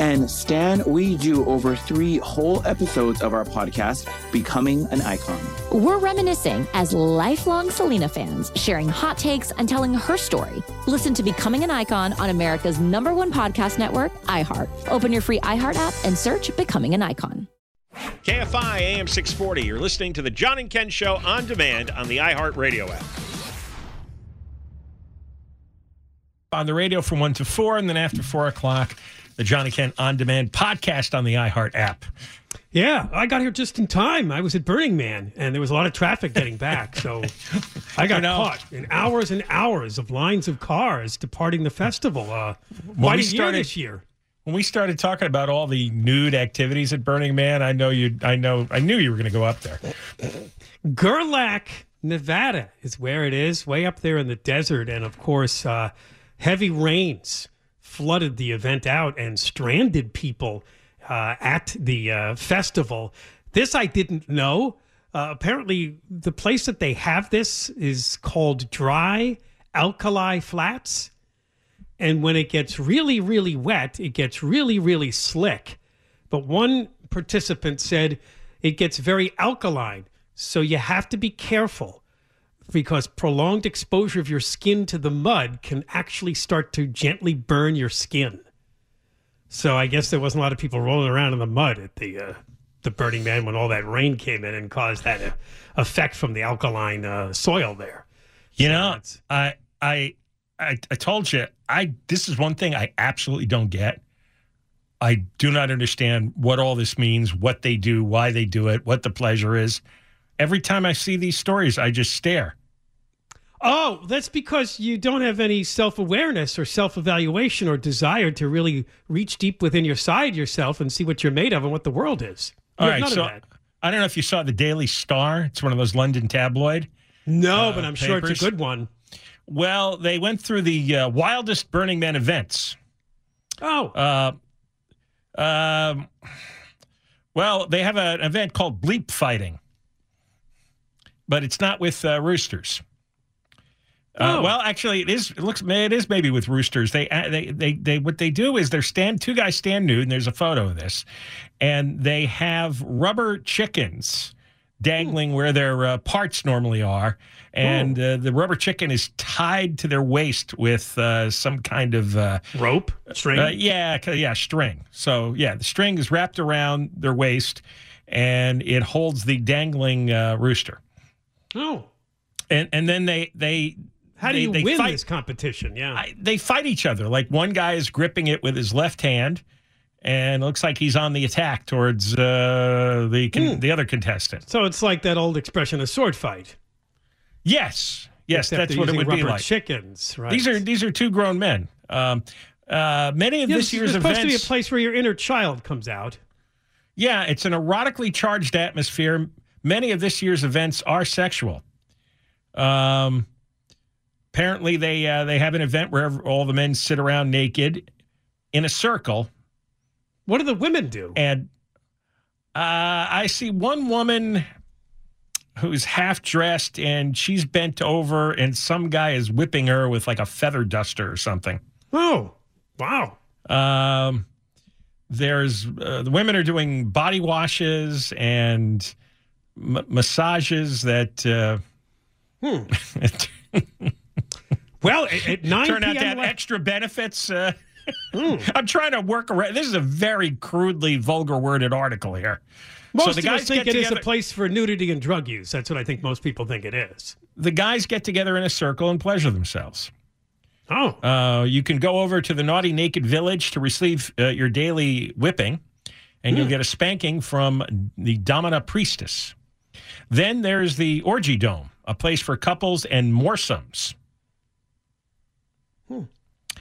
And Stan, we do over three whole episodes of our podcast, Becoming an Icon. We're reminiscing as lifelong Selena fans, sharing hot takes and telling her story. Listen to Becoming an Icon on America's number one podcast network, iHeart. Open your free iHeart app and search Becoming an Icon. KFI AM 640. You're listening to the John and Ken Show on demand on the iHeart Radio app. On the radio from 1 to 4, and then after 4 o'clock, the John and Ken On Demand podcast on the iHeart app. Yeah, I got here just in time. I was at Burning Man, and there was a lot of traffic getting back. So I got you know, caught in hours and hours of lines of cars departing the festival. Uh, quite a year this year. When we started talking about all the nude activities at Burning Man, I know you. I know. I knew you were going to go up there. Gerlach, Nevada, is where it is, way up there in the desert, and of course, uh, heavy rains flooded the event out and stranded people uh, at the uh, festival. This I didn't know. Uh, apparently, the place that they have this is called Dry Alkali Flats. And when it gets really, really wet, it gets really, really slick. But one participant said it gets very alkaline. So you have to be careful because prolonged exposure of your skin to the mud can actually start to gently burn your skin. So I guess there wasn't a lot of people rolling around in the mud at the uh, the Burning Man when all that rain came in and caused that uh, effect from the alkaline uh, soil there. You so know, I, I I I told you I this is one thing I absolutely don't get. I do not understand what all this means, what they do, why they do it, what the pleasure is. Every time I see these stories, I just stare. Oh, that's because you don't have any self awareness or self evaluation or desire to really reach deep within your side yourself and see what you're made of and what the world is. You All right, so I don't know if you saw the Daily Star. It's one of those London tabloid. No, uh, but I'm papers. sure it's a good one. Well, they went through the uh, wildest Burning Man events. Oh. Uh, um, well, they have an event called Bleep Fighting, but it's not with uh, roosters. Uh, oh. well, actually, it is. It looks. It is maybe with roosters. They, uh, they, they, they. What they do is they're stand. Two guys stand nude, and there's a photo of this, and they have rubber chickens dangling where their uh, parts normally are, and uh, the rubber chicken is tied to their waist with uh, some kind of uh, rope string. Uh, yeah, yeah, string. So yeah, the string is wrapped around their waist, and it holds the dangling uh, rooster. Oh, and and then they they how do they- you they win fight- this competition? Yeah. they fight each other. Like one guy is gripping it with his left hand, and it looks like he's on the attack towards uh, the con- the other contestant. so it's like that old expression, a sword fight. Yes, yes, Except that's what it would be like. chickens, right? These are these are two grown men. Um, uh, many of Yeah, this year's is supposed events. to be a place where your inner child comes out. Yeah, it's an erotically charged atmosphere. Many of this year's events are sexual. Um, apparently, they uh, they have an event where all the men sit around naked in a circle. What do the women do? And uh, I see one woman who's half dressed and she's bent over, and some guy is whipping her with like a feather duster or something. Oh, wow. Um, there's uh, the women are doing body washes and m- massages that. Uh, well, at, at 9 turn out to have extra benefits. Uh, I'm trying to work around. This is a very crudely vulgar worded article here. Most so the guys think it is together. a place for nudity and drug use. That's what I think most people think it is. the guys get together in a circle and pleasure themselves. Oh. Uh, you can go over to the Naughty Naked Village to receive uh, your daily whipping, and you'll Hmm. get a spanking from the Domina Priestess. Then there's the Orgy Dome, a place for couples and moresomes.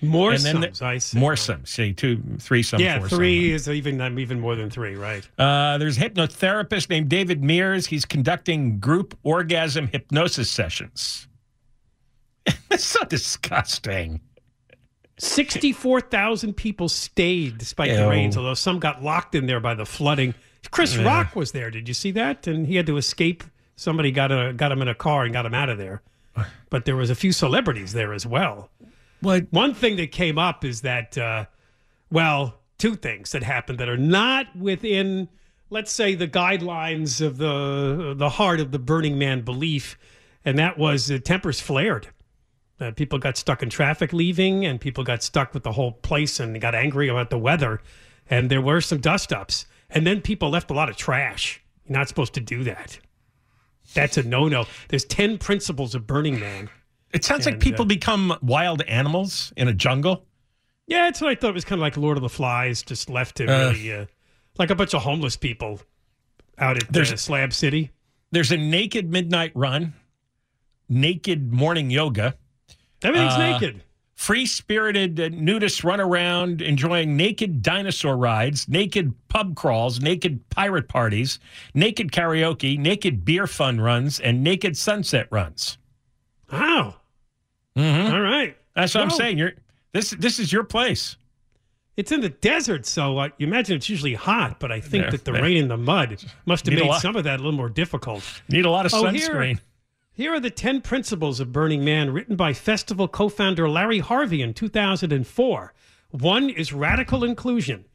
More And then sums, the- I see. Moresomes, say two, three, some, yeah, four, three is even um, even more than three, right? Uh, there's a hypnotherapist named David Mears. He's conducting group orgasm hypnosis sessions. That's so disgusting. 64,000 people stayed despite the rains, although some got locked in there by the flooding. Chris Yeah. Rock was there. Did you see that? And he had to escape. Somebody got a, got him in a car and got him out of there. But there was a few celebrities there as well. What? One thing that came up is that, uh, well, two things that happened that are not within, let's say, the guidelines of the the heart of the Burning Man belief, and that was uh, tempers flared. Uh, people got stuck in traffic leaving, and people got stuck with the whole place and got angry about the weather. And there were some dust ups. And then people left a lot of trash. You're not supposed to do that. That's a no no. There's 10 principles of Burning Man. It sounds like people uh, become wild animals in a jungle. Yeah, that's what I thought. It was kind of like Lord of the Flies, just left to Uh. really, uh, like a bunch of homeless people out at There's- uh, Slab City. There's a naked midnight run, naked morning yoga. Everything's Uh, naked. Free spirited uh, nudists run around enjoying naked dinosaur rides, naked pub crawls, naked pirate parties, naked karaoke, naked beer fun runs, and naked sunset runs. Wow. Mhm. All right. That's what I'm saying. You're this. This is your place. It's in the desert, so uh, you imagine it's usually hot, but I think Yeah, that the rain and the mud must have Need made some of that a little more difficult. Need a lot of Oh, sunscreen. Here, here are the 10 principles of Burning Man written by festival co founder Larry Harvey in 2004. One is radical inclusion.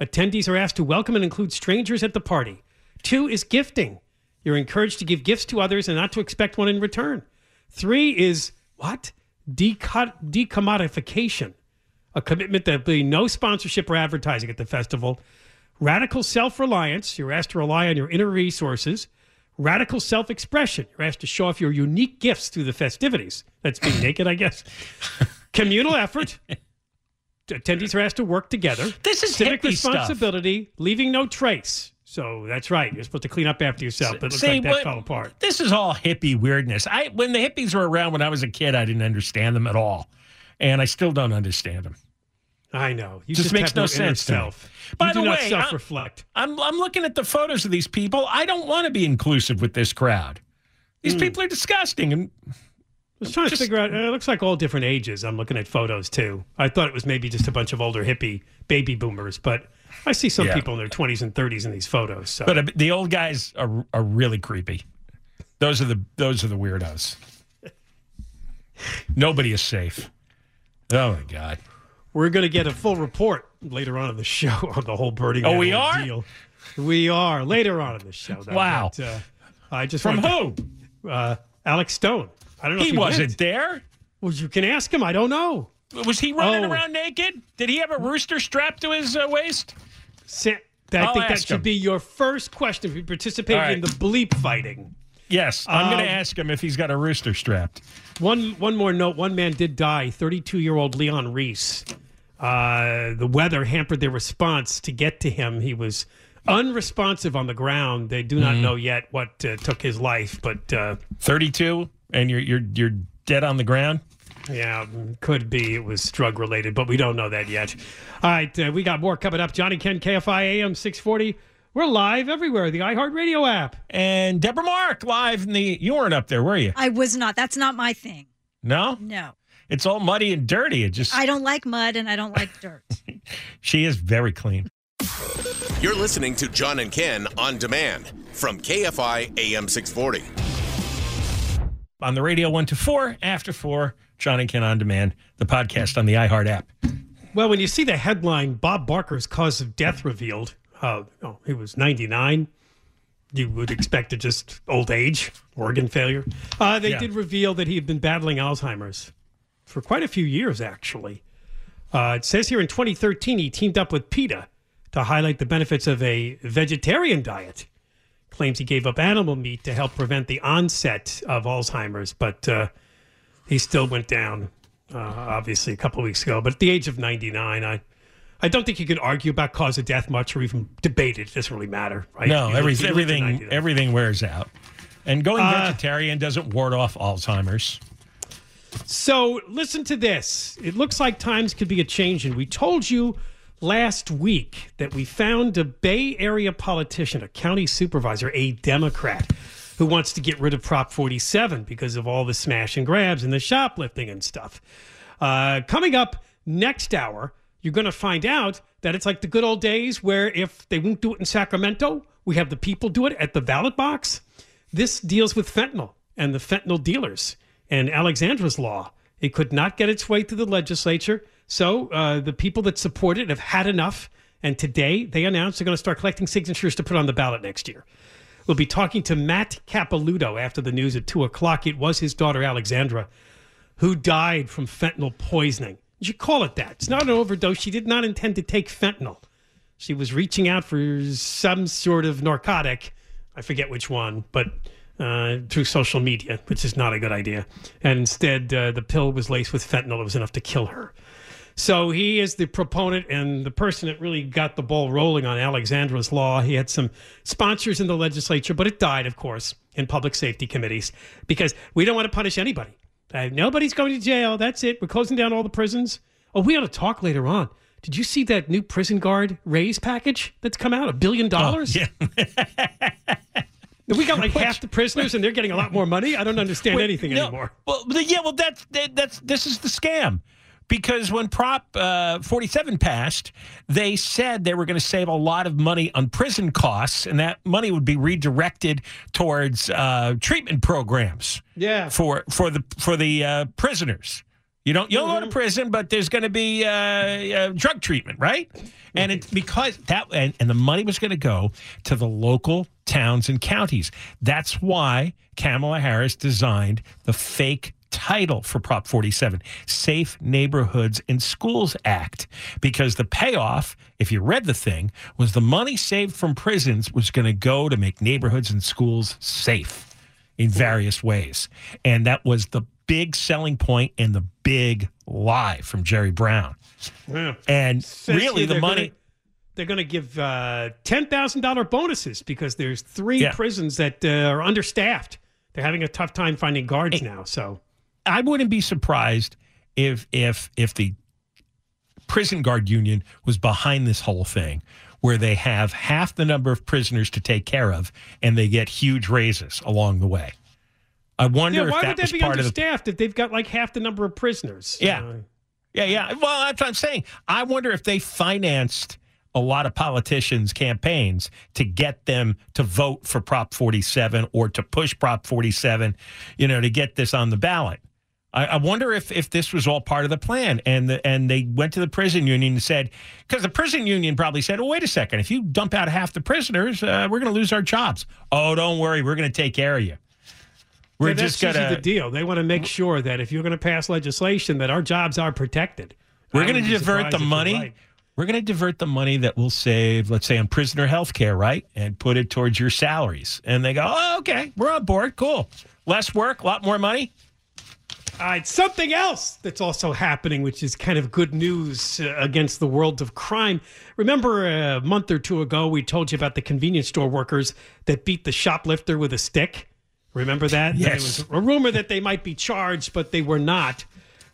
Attendees are asked to welcome and include strangers at the party. Two is gifting. You're encouraged to give gifts to others and not to expect one in return. Three is what? Deco- decommodification, a commitment that there'll be no sponsorship or advertising at the festival. Radical self reliance. You're asked to rely on your inner resources. Radical self expression. You're asked to show off your unique gifts through the festivities. That's being naked, I guess. Communal effort. Attendees are asked to work together. This is civic hippie stuff. responsibility, leaving no trace. So that's right. You're supposed to clean up after yourself. But it looks like that what- fell apart. This is all hippie weirdness. I when the hippies were around when I was a kid, I didn't understand them at all, and I still don't understand them. I know. You just, just makes no, no sense self. By the way, self-reflect. I'm, I'm looking at the photos of these people. I don't want to be inclusive with this crowd. These Hmm. people are disgusting, and I was trying to figure out. It looks like all different ages. I'm looking at photos too. I thought it was maybe just a bunch of older hippie baby boomers, but I see some Yeah. people in their 20s and 30s in these photos. So. but uh, the old guys are are really creepy. Those are the those are the weirdos. Nobody is safe. Oh my god. We're going to get a full report later on in the show on the whole Burning Oh, we are? ordeal. We are later on in the show. though. Wow. But, uh, I just From who? to- Uh, Alex Stone. I don't know. He if he wasn't went. there. Well, you can ask him. I don't know. Was he running Oh. around naked? Did he have a rooster strapped to his uh, waist? Sa- I I'll think that should him. be your first question if you participated right. in the bleep fighting. Yes, I'm going Um, to ask him if he's got a rooster strapped. One one more note. One man did die. 32 year old Leon Reece. Uh, the weather hampered their response to get to him. He was unresponsive on the ground. They do not Mhm. know yet what uh, took his life, but uh, 32, and you're you're you're dead on the ground. Yeah, could be it was drug related, but we don't know that yet. All right, uh, we got more coming up. John and Ken, KFI AM 640. We're live everywhere, the iHeartRadio app. And Deborah Mark live in the. You weren't up there, were you? I was not. That's not my thing. No? No. It's all muddy and dirty. It just. I don't like mud and I don't like dirt. she is very clean. You're listening to John and Ken on demand from KFI AM 640. On the radio 1 to 4, after 4 John and Ken On Demand, the podcast on the iHeart app. Well, when you see the headline, Bob Barker's cause of death revealed, uh, oh, he was 99. You would expect it just old age, organ failure. Uh, they yeah. did reveal that he had been battling Alzheimer's for quite a few years, actually. Uh, it says here in 2013, he teamed up with PETA to highlight the benefits of a vegetarian diet. Claims he gave up animal meat to help prevent the onset of Alzheimer's, but uh, he still went down, uh, obviously, a couple of weeks ago. But at the age of 99, I, I don't think you can argue about cause of death much or even debate it. It doesn't really matter, right? No, every, to everything 99. everything wears out. And going Uh, vegetarian doesn't ward off Alzheimer's. So listen to this. It looks like times could be a changing. We told you last week that we found a Bay Area politician, a county supervisor, a Democrat, who wants to get rid of Prop 47 because of all the smash and grabs and the shoplifting and stuff. Uh, coming up next hour, you're going to find out that it's like the good old days where if they won't do it in Sacramento, we have the people do it at the ballot box. This deals with fentanyl and the fentanyl dealers and Alexandra's law. It could not get its way through the legislature. So uh, the people that support it have had enough. And today they announced they're going to start collecting signatures to put on the ballot next year. We'll be talking to Matt Capelouto after the news at 2 o'clock. It was his daughter, Alexandra, who died from fentanyl poisoning. You call it that. It's not an overdose. She did not intend to take fentanyl. She was reaching out for some sort of narcotic. I forget which one, but uh, through social media, which is not a good idea. And instead, uh, the pill was laced with fentanyl. It was enough to kill her. So he is the proponent and the person that really got the ball rolling on Alexandra's law. He had some sponsors in the legislature, but it died, of course, in public safety committees because we don't want to punish anybody. Uh, nobody's going to jail. That's it. We're closing down all the prisons. Oh, we ought to talk later on. Did you see that new prison guard raise package that's come out? A billion dollars? yeah. we got like half the prisoners and they're getting a lot more money. I don't understand Wait, anything no, anymore. Well, yeah, well, that's that, that's this is the scam. Because when Prop uh, 47 passed, they said they were going to save a lot of money on prison costs, and that money would be redirected towards uh, treatment programs Yeah. for for the for the uh, prisoners. You don't you'll go to prison, but there's going to be uh, uh, drug treatment, right? And it's because that and, and the money was going to go to the local towns and counties. That's why Kamala Harris designed the fake title for Prop 47, Safe Neighborhoods and Schools Act, because the payoff, if you read the thing, was the money saved from prisons was going to go to make neighborhoods and schools safe in various ways. And that was the big selling point and the big lie from Jerry Brown. Yeah. And really, the money. Gonna, they're going to give uh, ten thousand dollar bonuses because there's three Yeah. prisons that uh, are understaffed. They're having a tough time finding guards now. So I wouldn't be surprised if if if the prison guard union was behind this whole thing where they have half the number of prisoners to take care of and they get huge raises along the way. I wonder yeah, if why that would they be part of the understaffed if they've got like half the number of prisoners? Yeah. Uh, Yeah, yeah. Well, that's what I'm saying. I wonder if they financed a lot of politicians' campaigns to get them to vote for Prop 47 or to push Prop 47, you know, to get this on the ballot. I, I wonder if if this was all part of the plan, and the, and they went to the prison union and said, because the prison union probably said, "Oh, wait a second, if you dump out half the prisoners, uh, we're going to lose our jobs." Oh, don't worry, we're going to take care of you. We're Yeah, just going usually the deal. They want to make sure that if you're going to pass legislation, that our jobs are protected. We're going to divert the money. right. We're going to divert the money that we'll save, let's say, on prisoner health care, right? And put it towards your salaries. And they go, oh, okay, we're on board. Cool. Less work, a lot more money. All right, something else that's also happening, which is kind of good news uh, against the world of crime. Remember a month or two ago, we told you about the convenience store workers that beat the shoplifter with a stick? Remember that? Yes. Was a rumor that they might be charged, but they were not.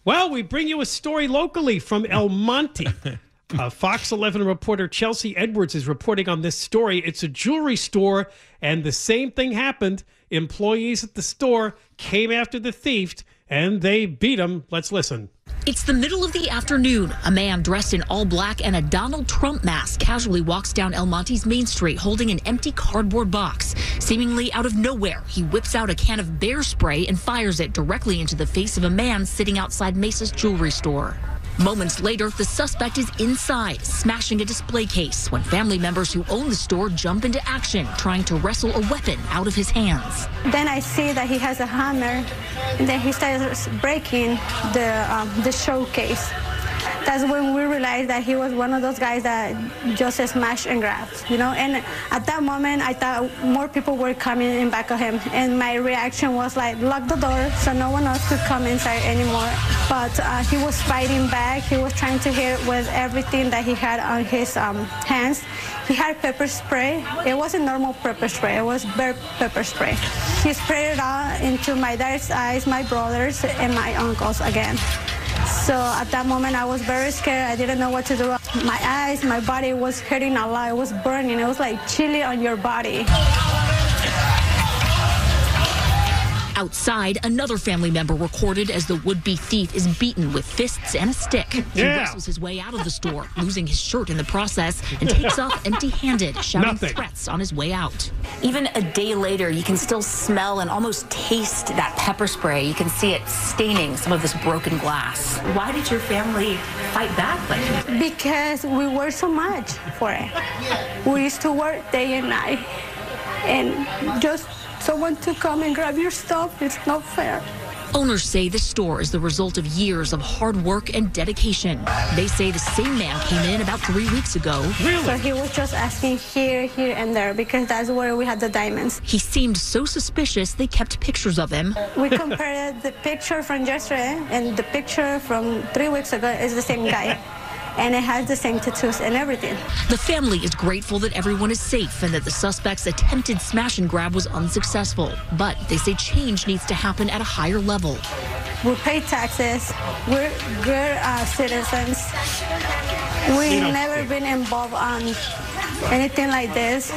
Well, we bring you a story locally from El Monte. Uh, Fox 11 reporter Chelsea Edwards is reporting on this story. It's a jewelry store, and the same thing happened. Employees at the store came after the thief, and they beat him. Let's listen. It's the middle of the afternoon. A man dressed in all black and a Donald Trump mask casually walks down El Monte's Main Street holding an empty cardboard box. Seemingly out of nowhere, he whips out a can of bear spray and fires it directly into the face of a man sitting outside Mesa's jewelry store. Moments later, the suspect is inside, smashing a display case when family members who own the store jump into action, trying to wrestle a weapon out of his hands. Then I see that he has a hammer, and then he starts breaking the um, the showcase. That's when we realized that he was one of those guys that just smashed and grabbed, you know. And at that moment, I thought more people were coming in back of him, and my reaction was like, lock the door so no one else could come inside anymore. But uh, he was fighting back. He was trying to hit with everything that he had on his um, hands. He had pepper spray. It wasn't normal pepper spray. It was bear pepper spray. He sprayed it out into my dad's eyes, my brothers, and my uncles again. So at that moment, I was very scared. I didn't know what to do. My eyes, my body was hurting a lot. It was burning. It was like chilly on your body. Outside, another family member recorded as the would-be thief is beaten with fists and a stick. He Yeah. wrestles his way out of the store, losing his shirt in the process, and takes off empty-handed, shouting Nothing. threats on his way out. Even a day later, you can still smell and almost taste that pepper spray. You can see it staining some of this broken glass. Why did your family fight back like that? Because we worked so much for it. We used to work day and night. And just someone to come and grab your stuff, it's not fair. Owners say the store is the result of years of hard work and dedication. They say the same man came in about three weeks ago. Really? So he was just asking here, here, and there because that's where we had the diamonds. He seemed so suspicious they kept pictures of him. We compared the picture from yesterday and the picture from three weeks ago is the same guy. And it has the same tattoos and everything. The family is grateful that everyone is safe and that the suspect's attempted smash and grab was unsuccessful. But they say change needs to happen at a higher level. We pay taxes. We're good uh, citizens. We've never been involved on anything like this.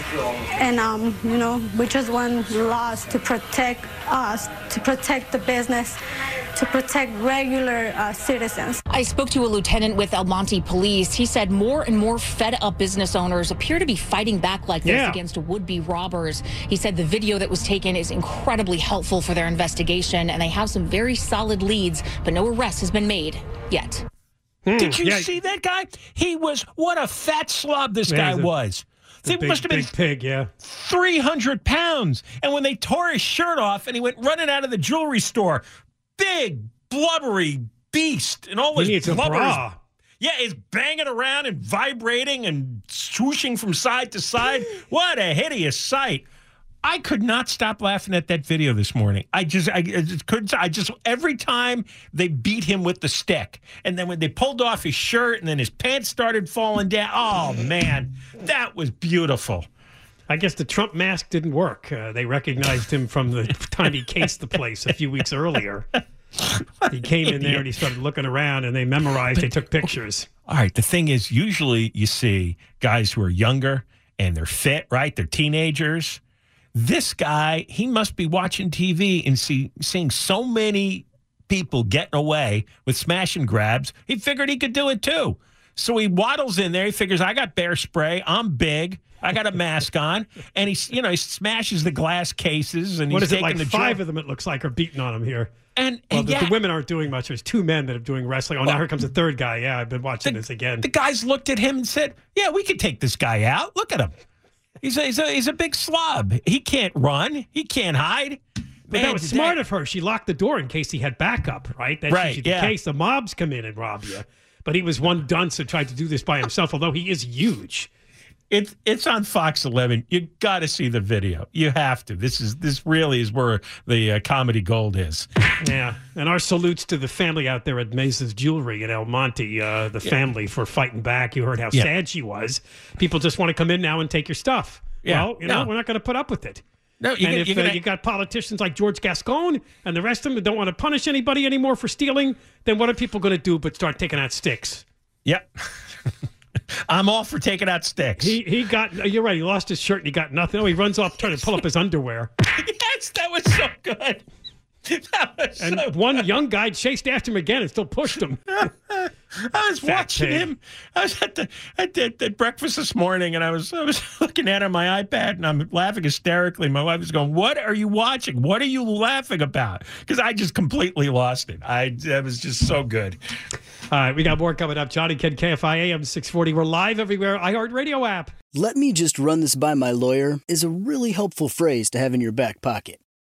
And, um, you know, we just want laws to protect us, to protect the business, to protect regular uh, citizens. I spoke to a lieutenant with El Monte Police. He said more and more fed up business owners appear to be fighting back like this Yeah. against would be robbers. He said the video that was taken is incredibly helpful for their investigation, and they have some very solid leads, but no arrest has been made yet. Did you see that guy? He was what a fat slob this Yeah, guy a- was. The He must have been big pig, yeah. 300 pounds. And when they tore his shirt off and he went running out of the jewelry store, big, blubbery beast and all He his blubber is- Yeah, is banging around and vibrating and swooshing from side to side. what a hideous sight. I could not stop laughing at that video this morning. I just, I, I just couldn't. I just every time they beat him with the stick, and then when they pulled off his shirt, and then his pants started falling down. Oh man, that was beautiful. I guess the Trump mask didn't work. Uh, they recognized him from the time he cased the place a few weeks earlier. He came in there and he started looking around, and they memorized. They took pictures. All right. The thing is, usually you see guys who are younger and they're fit, right? They're teenagers. This guy, he must be watching TV and see seeing so many people getting away with smash and grabs. He figured he could do it too. So he waddles in there. He figures, I got bear spray. I'm big. I got a mask on, and he's you know he smashes the glass cases and What he's is it like? the Five of them, it looks like, are beating on him here. And, Well, and the, yeah, the women aren't doing much. There's two men that are doing wrestling. Oh, now here comes a third guy. Yeah, I've been watching this again. the guys looked at him and said, "Yeah, we could take this guy out. Look at him. He's a, he's a, he's a big slob. He can't run. He can't hide." But that was smart of her. She locked the door in case he had backup, right? That's Right, usually the yeah. case. The mobs come in and rob you. But he was one dunce that tried to do this by himself, although he is huge. It's it's on Fox 11. You got to see the video. You have to. This is this really is where the uh, comedy gold is. Yeah. And our salutes to the family out there at Mesa's Jewelry in El Monte, uh, the family for fighting back. You heard how Yeah. sad she was. People just want to come in now and take your stuff. Yeah. Well, you know, No. we're not going to put up with it. No, you and get- if uh, you got politicians like George Gascon and the rest of them that don't want to punish anybody anymore for stealing, then what are people going to do but start taking out sticks? Yep. I'm all for taking out sticks. He he got. You're right. He lost his shirt and he got nothing. Oh, he runs off trying to pull up his underwear. yes, that was so good. That was And so one young guy chased after him again and still pushed him. I was Fat watching pig. him. I was at the I did, did breakfast this morning, and I was I was looking at it on my iPad, and I'm laughing hysterically. My wife was going, "What are you watching? What are you laughing about?" Because I just completely lost it. I that was just so good. All right, we got more coming up. John and Ken KFI AM 640. We're live everywhere. iHeartRadio app. Let me just run this by my lawyer is a really helpful phrase to have in your back pocket.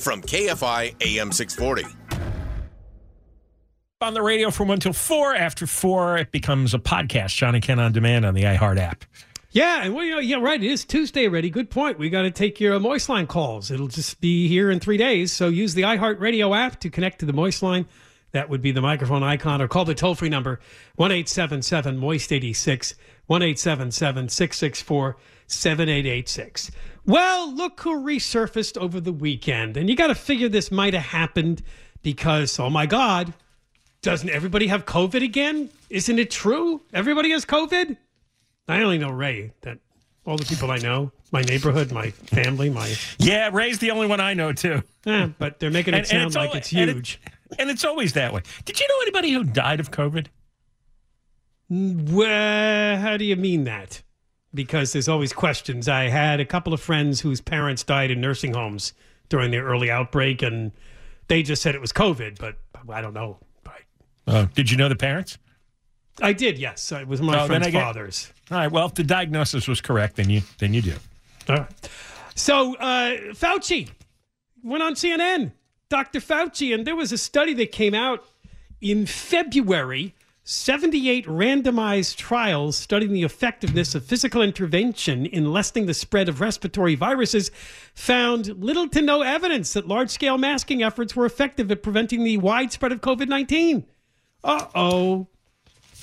from KFI AM 640. On the radio from one till four. After four, it becomes a podcast. John and Ken on demand on the iHeart app. Yeah, and well, you know, yeah, right. It is Tuesday already. Good point. We got to take your Moist Line calls. It'll just be here in three days. So use the iHeartRadio app to connect to the Moist Line. That would be the microphone icon, or call the toll free number one eight seven seven Moist eighty six one eight seven seven six six four seven eight eight six. Well, look who resurfaced over the weekend, and you got to figure this might have happened because, oh my God, doesn't everybody have COVID again? Isn't it true? Everybody has COVID? I only know Ray, that all the people I know, my neighborhood, my family, my. Yeah, Ray's the only one I know too. Yeah, but they're making it sound like al- it's and it- huge. and it's always that way. Did you know anybody who died of COVID? Well, how do you mean that? Because there's always questions. I had a couple of friends whose parents died in nursing homes during the early outbreak, and they just said it was COVID, but I don't know. Uh, did you know the parents? I did, yes. It was my Oh, friend's get- father's. All right. Well, if the diagnosis was correct, then you then you do. All right. So uh, Fauci went on CNN, Dr. Fauci, and there was a study that came out in February. 78 randomized trials studying the effectiveness of physical intervention in lessening the spread of respiratory viruses found little to no evidence that large scale masking efforts were effective at preventing the widespread of COVID 19. Uh oh.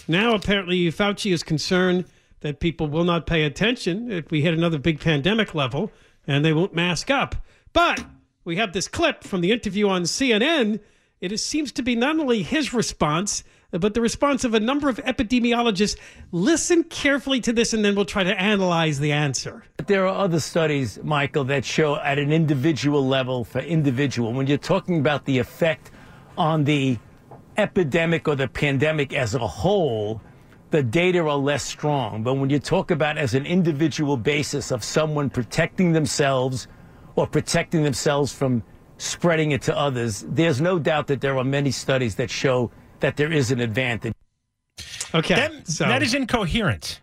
Now, apparently, Fauci is concerned that people will not pay attention if we hit another big pandemic level and they won't mask up. But we have this clip from the interview on CNN. It seems to be not only his response, but the response of a number of epidemiologists. Listen carefully to this, and then we'll try to analyze the answer. There are other studies, Michael, that show at an individual level for individual, when you're talking about the effect on the epidemic or the pandemic as a whole, the data are less strong. But when you talk about as an individual basis of someone protecting themselves or protecting themselves from spreading it to others, there's no doubt that there are many studies that show that there is an advantage. Okay. That, so- that is incoherent.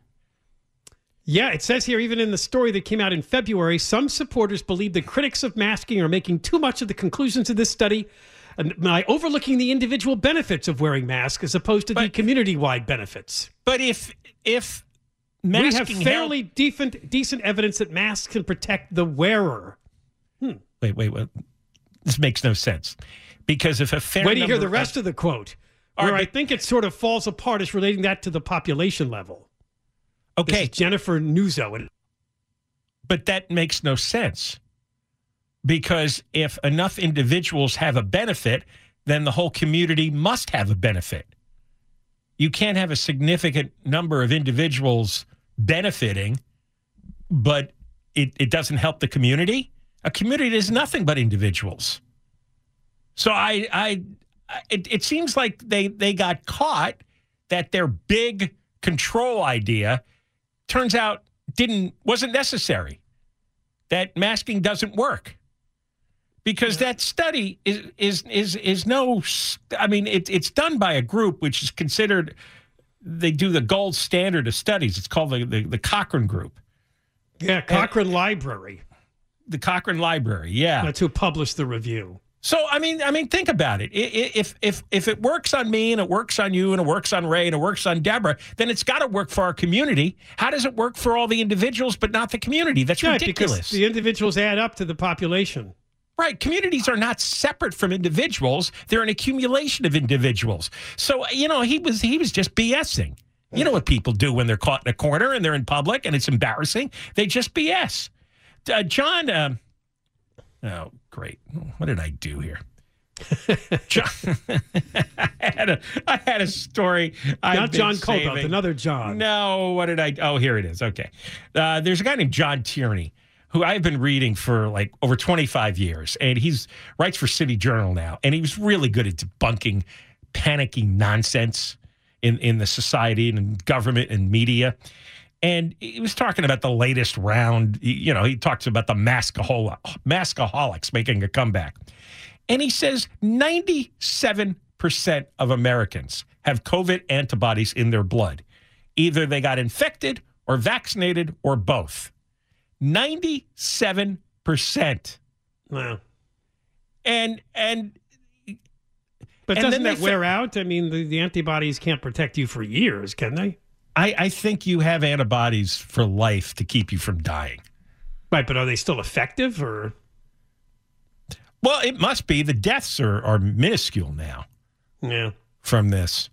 Yeah, it says here, even in the story that came out in February, some supporters believe the critics of masking are making too much of the conclusions of this study and by overlooking the individual benefits of wearing masks as opposed to the community wide benefits. But if if we have fairly decent decent evidence that masks can protect the wearer. Hmm. Wait, wait, wait. This makes no sense. Because if a fair Wait you hear the rest of the quote, All where right, I think it sort of falls apart is relating that to the population level. Okay. Jennifer Nuzzo. And But that makes no sense. Because if enough individuals have a benefit, then the whole community must have a benefit. You can't have a significant number of individuals benefiting, but it, it doesn't help the community. A community is nothing but individuals. So I, I- Uh, it, it seems like they they got caught that their big control idea turns out didn't wasn't necessary. That masking doesn't work because that study is is is is no. I mean, it, it's done by a group which is considered. They do the gold standard of studies. It's called the the, the Cochrane Group. yeah, Cochrane Library. The Cochrane Library. Yeah, That's who published the review. So I mean, I mean, think about it. If if if it works on me and it works on you and it works on Ray and it works on Deborah, then it's got to work for our community. How does it work for all the individuals but not the community? That's Yeah, ridiculous. because the individuals add up to the population. Right. Communities are not separate from individuals. They're an accumulation of individuals. So, you know, he was he was just BSing. You know what people do when they're caught in a corner and they're in public and it's embarrassing? They just BS. Uh, John, um, oh, great. What did I do here? John, I, had a, I had a story. Not John Kobylt, another John. No, what did I? Oh, here it is. Okay. Uh, there's a guy named John Tierney who I've been reading for like over 25 years, and he's writes for City Journal now, and he was really good at debunking panicking nonsense in in the society and government and media. And he was talking about the latest round. You know, he talks about the maskaholic, maskaholics making a comeback. And he says 97% of Americans have COVID antibodies in their blood. Either they got infected or vaccinated or both. 97%. Wow. And and But and doesn't that wear out? I mean, the, the antibodies can't protect you for years, can they? I, I think you have antibodies for life to keep you from dying. Right, but are they still effective or? Well, it must be. The deaths are, are minuscule now. Yeah. From this.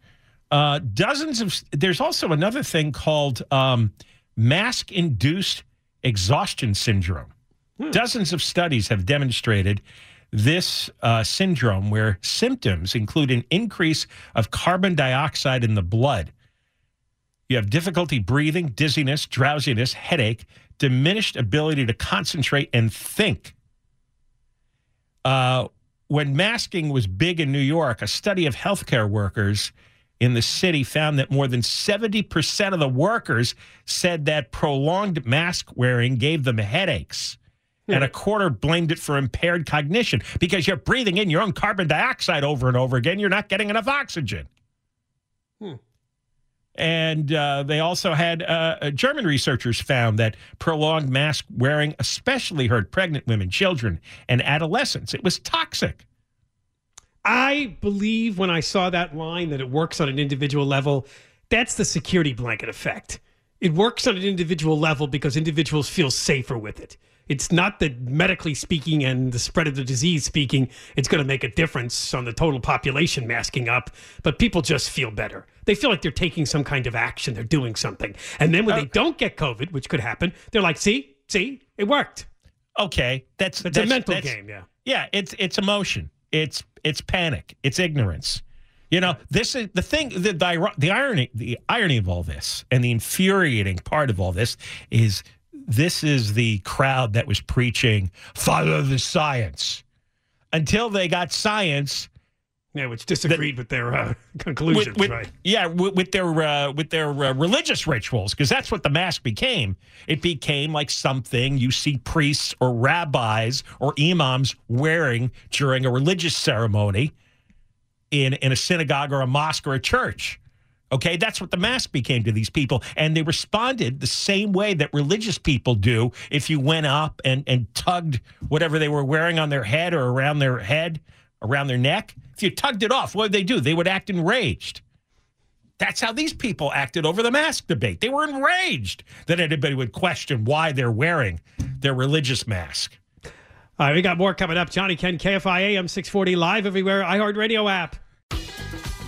Uh, dozens of. There's also another thing called um, mask induced exhaustion syndrome. Dozens of studies have demonstrated this uh, syndrome, where symptoms include an increase of carbon dioxide in the blood. You have difficulty breathing, dizziness, drowsiness, headache, diminished ability to concentrate and think. Uh, when masking was big in New York, a study of healthcare workers in the city found that more than 70% of the workers said that prolonged mask wearing gave them headaches. And a quarter blamed it for impaired cognition because you're breathing in your own carbon dioxide over and over again. You're not getting enough oxygen. Hmm. And uh, they also had uh, German researchers found that prolonged mask wearing especially hurt pregnant women, children, and adolescents. It was toxic. I believe when I saw that line that it works on an individual level. That's the security blanket effect. It works on an individual level because individuals feel safer with it. It's not that medically speaking and the spread of the disease speaking, it's going to make a difference on the total population masking up, but people just feel better. They feel like they're taking some kind of action, they're doing something. And then when they don't get COVID, which could happen, they're like, see, see, it worked. Okay, that's It's a mental that's- game, yeah. Yeah, it's it's emotion. It's it's panic. It's ignorance. You know, this is the thing. The, the the irony the irony of all this, and the infuriating part of all this is this is the crowd that was preaching follow the science until they got science. Yeah, which disagreed with their uh, conclusions, with- right? Yeah, with, with their uh, with their uh, religious rituals, because that's what the mask became. It became like something you see priests or rabbis or imams wearing during a religious ceremony in in a synagogue or a mosque or a church. Okay, that's what the mask became to these people, and they responded the same way that religious people do. If you went up and and tugged whatever they were wearing on their head or around their head, around their neck, if you tugged it off, what would they do? They would act enraged. That's how these people acted over the mask debate. They were enraged that anybody would question why they're wearing their religious mask. All right, we got more coming up. John and Ken, KFI AM 640, live everywhere, iHeartRadio app.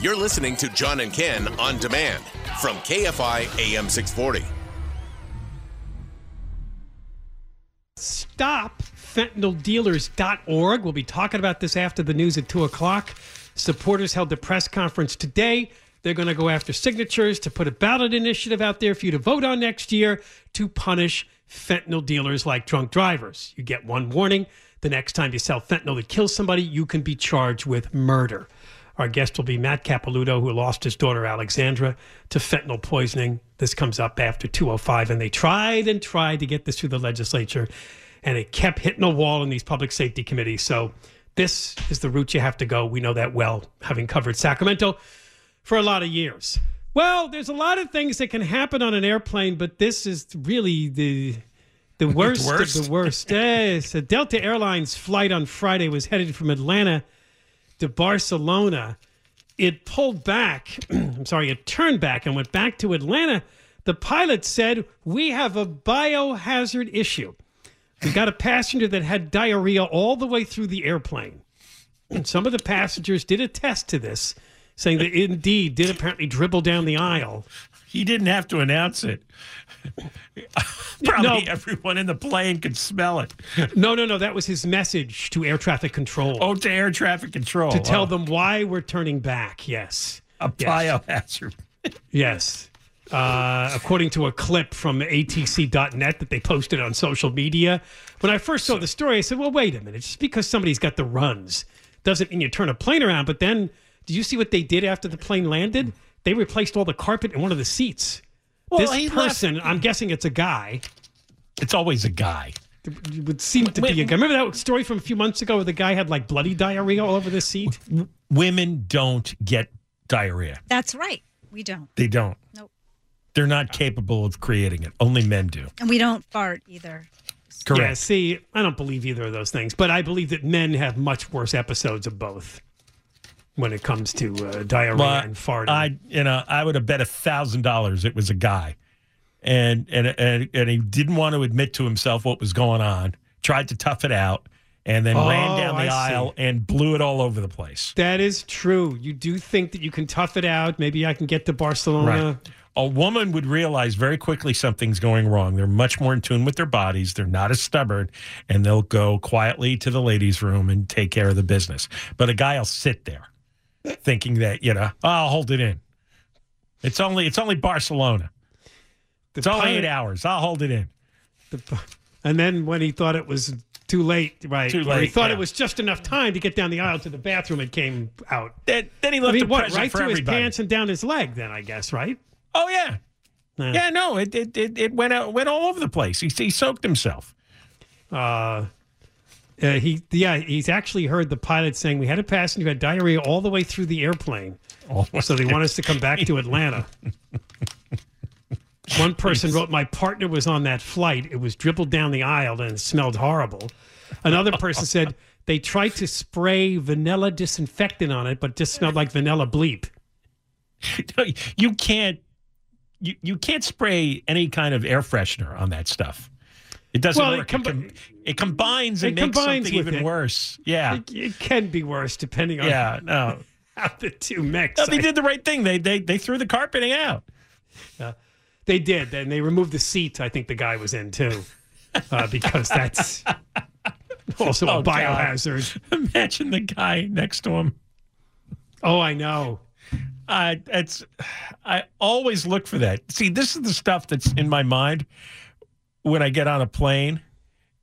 You're listening to John and Ken on demand from KFI AM 640. StopFentanylDealers.org. We'll be talking about this after the news at 2 o'clock. Supporters held a press conference today. They're going to go after signatures to put a ballot initiative out there for you to vote on next year to punish fentanyl dealers like drunk drivers. You get one warning. The next time you sell fentanyl that kills somebody, you can be charged with murder. Our guest will be Matt Capelouto, who lost his daughter Alexandra to fentanyl poisoning. This comes up after 205, and they tried and tried to get this through the legislature, and it kept hitting a wall in these public safety committees. So this is the route you have to go. We know that well, having covered Sacramento for a lot of years. Well, there's a lot of things that can happen on an airplane, but this is really the the worst, the worst? of the worst. yes, a Delta Airlines flight on Friday was headed from Atlanta to Barcelona. It pulled back. I'm sorry, it turned back and went back to Atlanta. The pilot said, "We have a biohazard issue. We got a passenger that had diarrhea all the way through the airplane." And some of the passengers did attest to this, saying that indeed did apparently dribble down the aisle. He didn't have to announce it. Probably everyone in the plane could smell it. No, no, no. That was his message to air traffic control. Oh, to air traffic control. to tell Oh. them why we're turning back. Yes. A biohazard. Yes. Uh, according to a clip from atc.net that they posted on social media. When I first saw the story, I said, well, wait a minute. Just because somebody's got the runs doesn't mean you turn a plane around. But then, do you see what they did after the plane landed? They replaced all the carpet in one of the seats. Well, he this left- person, I'm guessing it's a guy. It's always a guy. It would seem to be a guy. Remember that story from a few months ago where the guy had like bloody diarrhea all over the seat? Women don't get diarrhea. That's right. We don't. They don't. Nope. They're not capable of creating it. Only men do. And we don't fart either. Correct. Yeah, see, I don't believe either of those things, but I believe that men have much worse episodes of both when it comes to uh, diarrhea Well, and farting. I, you know, I would have bet a thousand dollars it was a guy, and and and and he didn't want to admit to himself what was going on. Tried to tough it out, and then ran Oh, down the I see. aisle and blew it all over the place. that is true. You do think that you can tough it out. Maybe I can get to Barcelona. a woman would realize very quickly something's going wrong. They're much more in tune with their bodies. They're not as stubborn, and they'll go quietly to the ladies' room and take care of the business. But a guy will sit there thinking that, you know, oh, I'll hold it in. It's only it's only Barcelona. It's only eight hours. I'll hold it in. And then when he thought it was too late, right? Too or he thought yeah. it was just enough time to get down the aisle to the bathroom. It came out. Then, then he I left mean, a what? Right for through his pants and down his leg. Then I guess, right? Oh yeah, yeah. No, it it it, it went out went all over the place. He, he soaked himself. Uh, uh, he yeah, he's actually heard the pilot saying we had a passenger who had diarrhea all the way through the airplane. so they want us to come back to Atlanta. One person wrote, "My partner was on that flight. It was dribbled down the aisle and smelled horrible." Another person said they tried to spray vanilla disinfectant on it, but just smelled like vanilla bleep. you can't you, you can't spray any kind of air freshener on that stuff. It doesn't Well, work. It, com- com- it combines and it makes combines something even it. worse. Yeah. It, it can be worse depending on Yeah, no. how the two mix. No, they I- did the right thing. They they they threw the carpeting out. Uh, they did, and they removed the seat. I think the guy was in too, uh, because that's also a Oh, God. biohazard. Imagine the guy next to him. Oh, I know. Uh, it's I always look for that. See, this is the stuff that's in my mind when I get on a plane,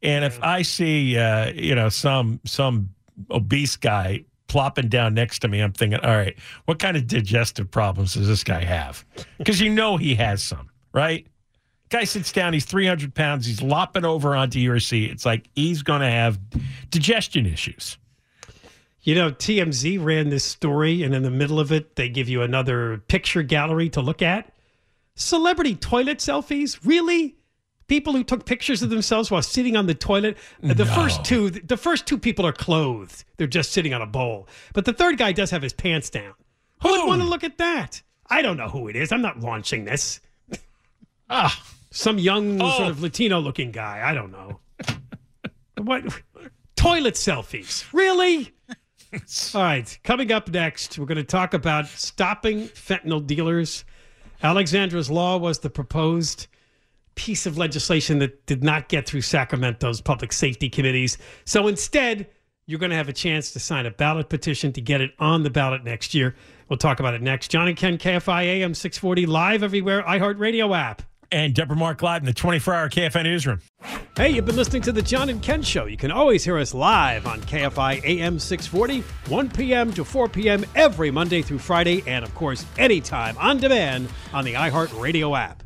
and if I see uh, you know some some obese guy plopping down next to me, I'm thinking, all right, what kind of digestive problems does this guy have? Because you know he has some, right? Guy sits down, he's 300 pounds, he's lopping over onto your seat. It's like he's going to have digestion issues. You know, TMZ ran this story, and in the middle of it, they give you another picture gallery to look at. Celebrity toilet selfies? Really? People who took pictures of themselves while sitting on the toilet. Uh, The No. first two, the first two people are clothed; they're just sitting on a bowl. But the third guy does have his pants down. Who would want to look at that? I don't know who it is. I'm not launching this. Ah, some young Oh. sort of Latino-looking guy. I don't know. what toilet selfies? Really? All right. Coming up next, we're going to talk about stopping fentanyl dealers. Alexandra's Law was the proposed piece of legislation that did not get through Sacramento's public safety committees. So instead, you're going to have a chance to sign a ballot petition to get it on the ballot next year. We'll talk about it next. John and Ken, KFI AM 640, live everywhere, iHeartRadio app. And Deborah Mark live in the 24 hour KFI newsroom. Hey, you've been listening to the John and Ken Show. You can always hear us live on KFI AM 640, 1 p.m. to 4 p.m. every Monday through Friday, and of course, anytime on demand on the iHeartRadio app.